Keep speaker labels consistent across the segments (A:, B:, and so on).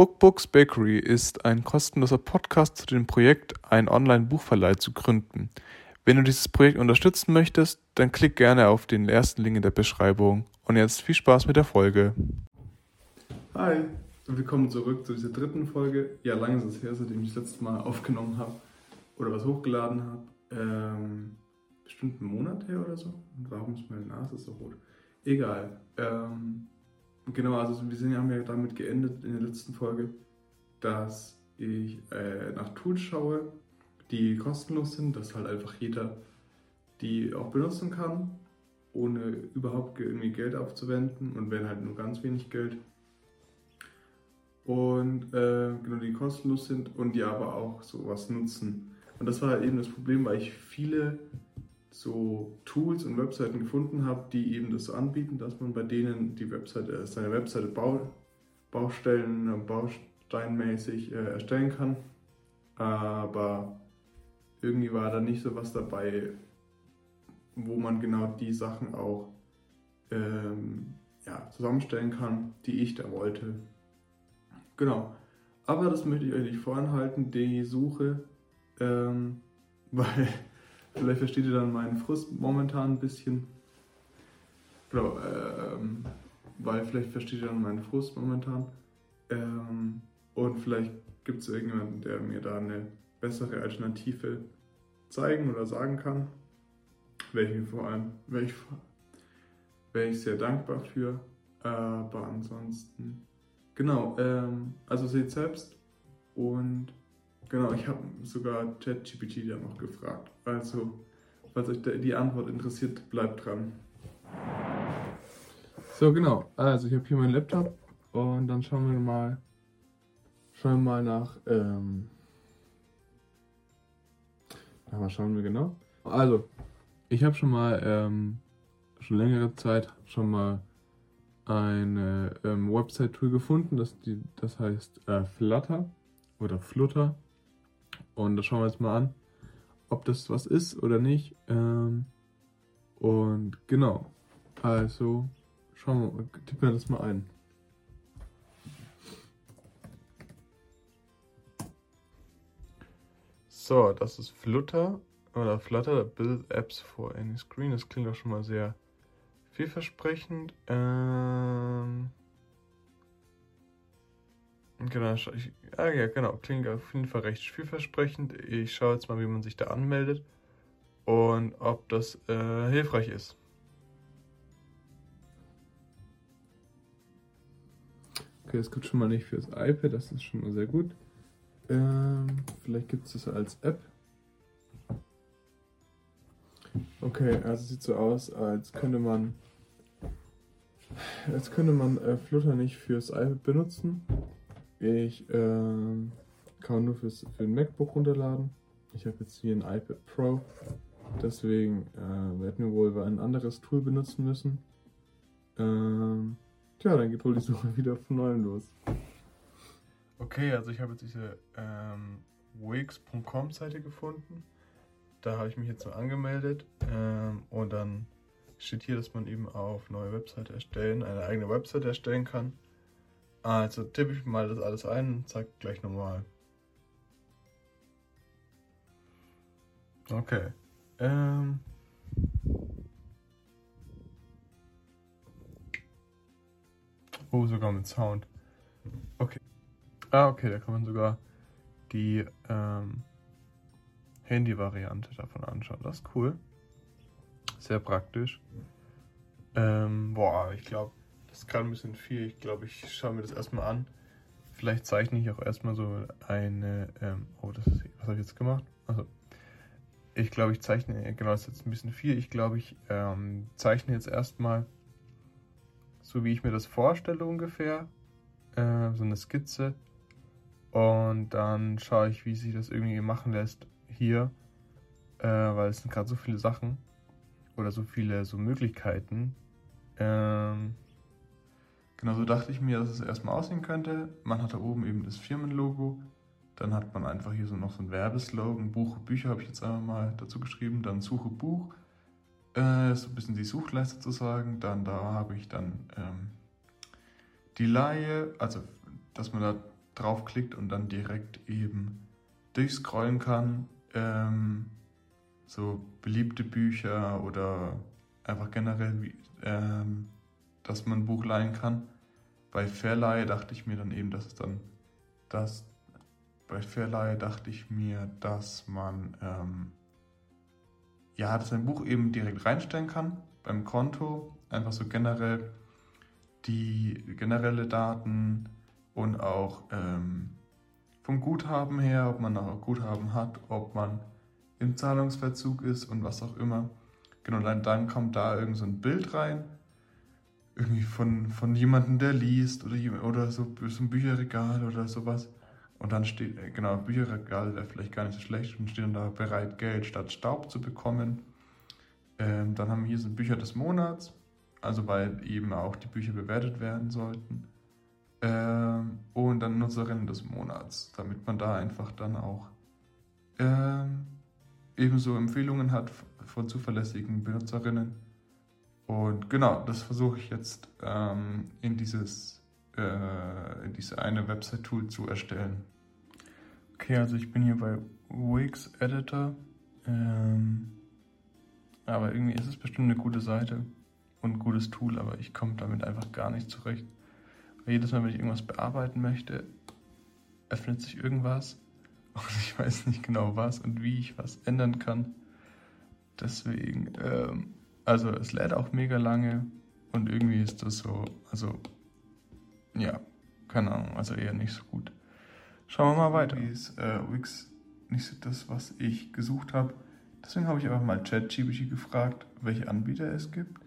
A: Bookbooks Bakery ist ein kostenloser Podcast zu dem Projekt, einen Online-Buchverleih zu gründen. Wenn du dieses Projekt unterstützen möchtest, dann klick gerne auf den ersten Link in der Beschreibung. Und jetzt viel Spaß mit der Folge.
B: Hi, willkommen zurück zu dieser dritten Folge. Ja, lange ist es her, seitdem ich das letzte Mal aufgenommen habe oder was hochgeladen habe. Ähm, bestimmt einen Monat her oder so. Warum ist meine Nase so rot? Egal. Ähm, Genau, also wir sind, haben ja damit geendet in der letzten Folge, dass ich äh, nach Tools schaue, die kostenlos sind, dass halt einfach jeder die auch benutzen kann, ohne überhaupt irgendwie Geld aufzuwenden und wenn halt nur ganz wenig Geld. Und äh, genau, die kostenlos sind und die aber auch sowas nutzen. Und das war halt eben das Problem, weil ich viele so Tools und Webseiten gefunden habe, die eben das anbieten, dass man bei denen die Webseite, äh, seine Webseite Bau, Baustellen, äh, bausteinmäßig äh, erstellen kann. Aber irgendwie war da nicht so was dabei, wo man genau die Sachen auch ähm, ja, zusammenstellen kann, die ich da wollte. Genau. Aber das möchte ich euch nicht voranhalten, die Suche, ähm, weil Vielleicht versteht ihr dann meinen Frust momentan ein bisschen. Genau, ähm, weil vielleicht versteht ihr dann meinen Frust momentan. Ähm, und vielleicht gibt es irgendjemanden, der mir da eine bessere Alternative zeigen oder sagen kann. Wäre ich vor allem, wäre ich, wäre ich sehr dankbar für. Aber ansonsten, genau, ähm, also seht selbst und Genau, ich habe sogar ChatGPT ja noch gefragt. Also, falls euch die Antwort interessiert, bleibt dran. So, genau. Also, ich habe hier meinen Laptop und dann schauen wir mal, schauen wir mal nach. Ähm, mal schauen wir genau. Also, ich habe schon mal ähm, schon längere Zeit schon mal eine ähm, Website-Tool gefunden, das, die, das heißt äh, Flutter oder Flutter. Und das schauen wir jetzt mal an, ob das was ist oder nicht. Ähm, und genau, also schauen wir, mal, tippen wir das mal ein. So, das ist Flutter oder Flutter Build Apps for Any Screen. Das klingt auch schon mal sehr vielversprechend. Ähm, Genau, ich, ah ja, genau, klingt auf jeden Fall recht vielversprechend. Ich schaue jetzt mal, wie man sich da anmeldet und ob das äh, hilfreich ist. Okay, es gibt schon mal nicht fürs iPad, das ist schon mal sehr gut. Ähm, vielleicht gibt es das als App. Okay, also sieht so aus, als könnte man als könnte man äh, Flutter nicht fürs iPad benutzen. Ich ähm, kann nur fürs, für ein MacBook runterladen. Ich habe jetzt hier ein iPad Pro. Deswegen äh, werden wir wohl ein anderes Tool benutzen müssen. Ähm, tja, dann geht wohl die Suche wieder von neuem los. Okay, also ich habe jetzt diese ähm, wix.com Seite gefunden. Da habe ich mich jetzt so angemeldet ähm, und dann steht hier, dass man eben auf neue Webseite erstellen, eine eigene Webseite erstellen kann. Also tippe ich mal das alles ein und zeige gleich nochmal. Okay. Ähm. Oh, sogar mit Sound. Okay. Ah, okay, da kann man sogar die ähm, Handy-Variante davon anschauen. Das ist cool. Sehr praktisch. Ähm, boah, ich glaube, ist gerade ein bisschen viel. Ich glaube, ich schaue mir das erstmal an. Vielleicht zeichne ich auch erstmal so eine. Ähm, oh, das ist, was habe ich jetzt gemacht? Also, ich glaube, ich zeichne. Genau, das ist jetzt ein bisschen viel. Ich glaube, ich ähm, zeichne jetzt erstmal so, wie ich mir das vorstelle ungefähr. Äh, so eine Skizze. Und dann schaue ich, wie sich das irgendwie machen lässt hier. Äh, weil es sind gerade so viele Sachen. Oder so viele so Möglichkeiten. Ähm, Genau so dachte ich mir, dass es erstmal aussehen könnte. Man hat da oben eben das Firmenlogo. Dann hat man einfach hier so noch so ein Werbeslogan. Buch, Bücher habe ich jetzt einmal mal dazu geschrieben. Dann Suche Buch. Äh, so ein bisschen die Suchleiste zu sagen. Dann da habe ich dann ähm, die Laie, also dass man da
A: draufklickt und dann direkt eben durchscrollen kann. Ähm, so beliebte Bücher oder einfach generell, ähm, dass man ein Buch leihen kann. Bei Verleihe dachte ich mir dann eben, dass es dann das bei Verleihe dachte ich mir, dass man ähm, ja, dass ein Buch eben direkt reinstellen kann beim Konto, einfach so generell die generelle Daten und auch ähm, vom Guthaben her, ob man noch Guthaben hat, ob man im Zahlungsverzug ist und was auch immer. Genau, dann, dann kommt da irgend so ein Bild rein, irgendwie von, von jemandem, der liest oder, oder so, so ein Bücherregal oder sowas. Und dann steht, äh, genau, Bücherregal wäre vielleicht gar nicht so schlecht und steht dann da bereit, Geld statt Staub zu bekommen. Ähm, dann haben wir hier so Bücher des Monats, also weil eben auch die Bücher bewertet werden sollten. Ähm, und dann Nutzerinnen des Monats, damit man da einfach dann auch ähm, ebenso Empfehlungen hat von zuverlässigen Benutzerinnen. Und genau, das versuche ich jetzt ähm, in dieses äh, diese eine Website-Tool zu erstellen. Okay, also ich bin hier bei Wix Editor. Ähm, aber irgendwie ist es bestimmt eine gute Seite und ein gutes Tool, aber ich komme damit einfach gar nicht zurecht. Weil jedes Mal, wenn ich irgendwas bearbeiten möchte, öffnet sich irgendwas und ich weiß nicht genau was und wie ich was ändern kann. Deswegen, ähm, also es lädt auch mega lange und irgendwie ist das so, also ja, keine Ahnung, also eher nicht so gut. Schauen wir mal weiter. Wie ist äh, Wix nicht so das, was ich gesucht habe. Deswegen habe ich einfach mal ChatGPT gefragt, welche Anbieter es gibt,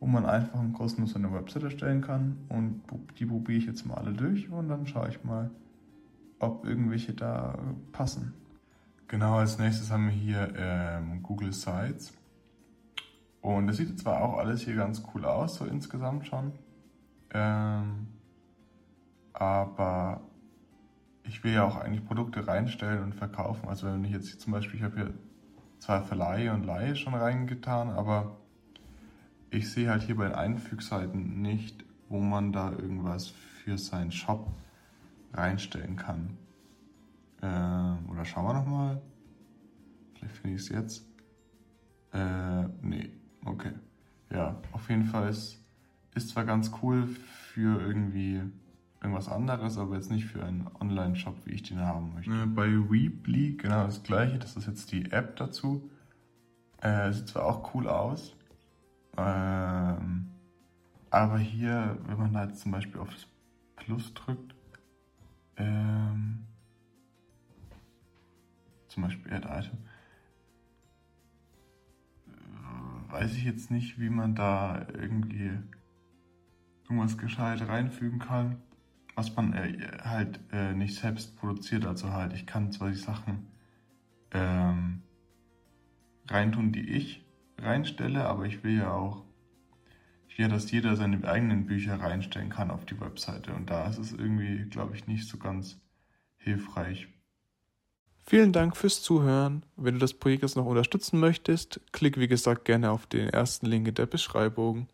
A: wo man einfach und kostenlos eine Website erstellen kann. Und die probiere ich jetzt mal alle durch und dann schaue ich mal, ob irgendwelche da passen. Genau, als nächstes haben wir hier ähm, Google Sites. Und das sieht zwar auch alles hier ganz cool aus, so insgesamt schon. Ähm, aber ich will ja auch eigentlich Produkte reinstellen und verkaufen. Also wenn ich jetzt zum Beispiel, ich habe hier zwar Verleihe und Leihe schon reingetan, aber ich sehe halt hier bei den Einfügseiten nicht, wo man da irgendwas für seinen Shop reinstellen kann. Äh, oder schauen wir nochmal. Vielleicht finde ich es jetzt. Jeden Fall ist, ist zwar ganz cool für irgendwie irgendwas anderes, aber jetzt nicht für einen Online-Shop, wie ich den haben möchte. Bei Weebly genau das gleiche, das ist jetzt die App dazu. Äh, sieht zwar auch cool aus, ähm, aber hier, wenn man da jetzt zum Beispiel auf das Plus drückt, ähm, zum Beispiel Add Item, weiß ich jetzt nicht, wie man da irgendwie irgendwas gescheit reinfügen kann was man äh, halt äh, nicht selbst produziert. Also halt, ich kann zwar die Sachen ähm, reintun, die ich reinstelle, aber ich will ja auch, ich will dass jeder seine eigenen Bücher reinstellen kann auf die Webseite. Und da ist es irgendwie, glaube ich, nicht so ganz hilfreich. Vielen Dank fürs Zuhören. Wenn du das Projekt jetzt noch unterstützen möchtest, klick wie gesagt gerne auf den ersten Link in der Beschreibung.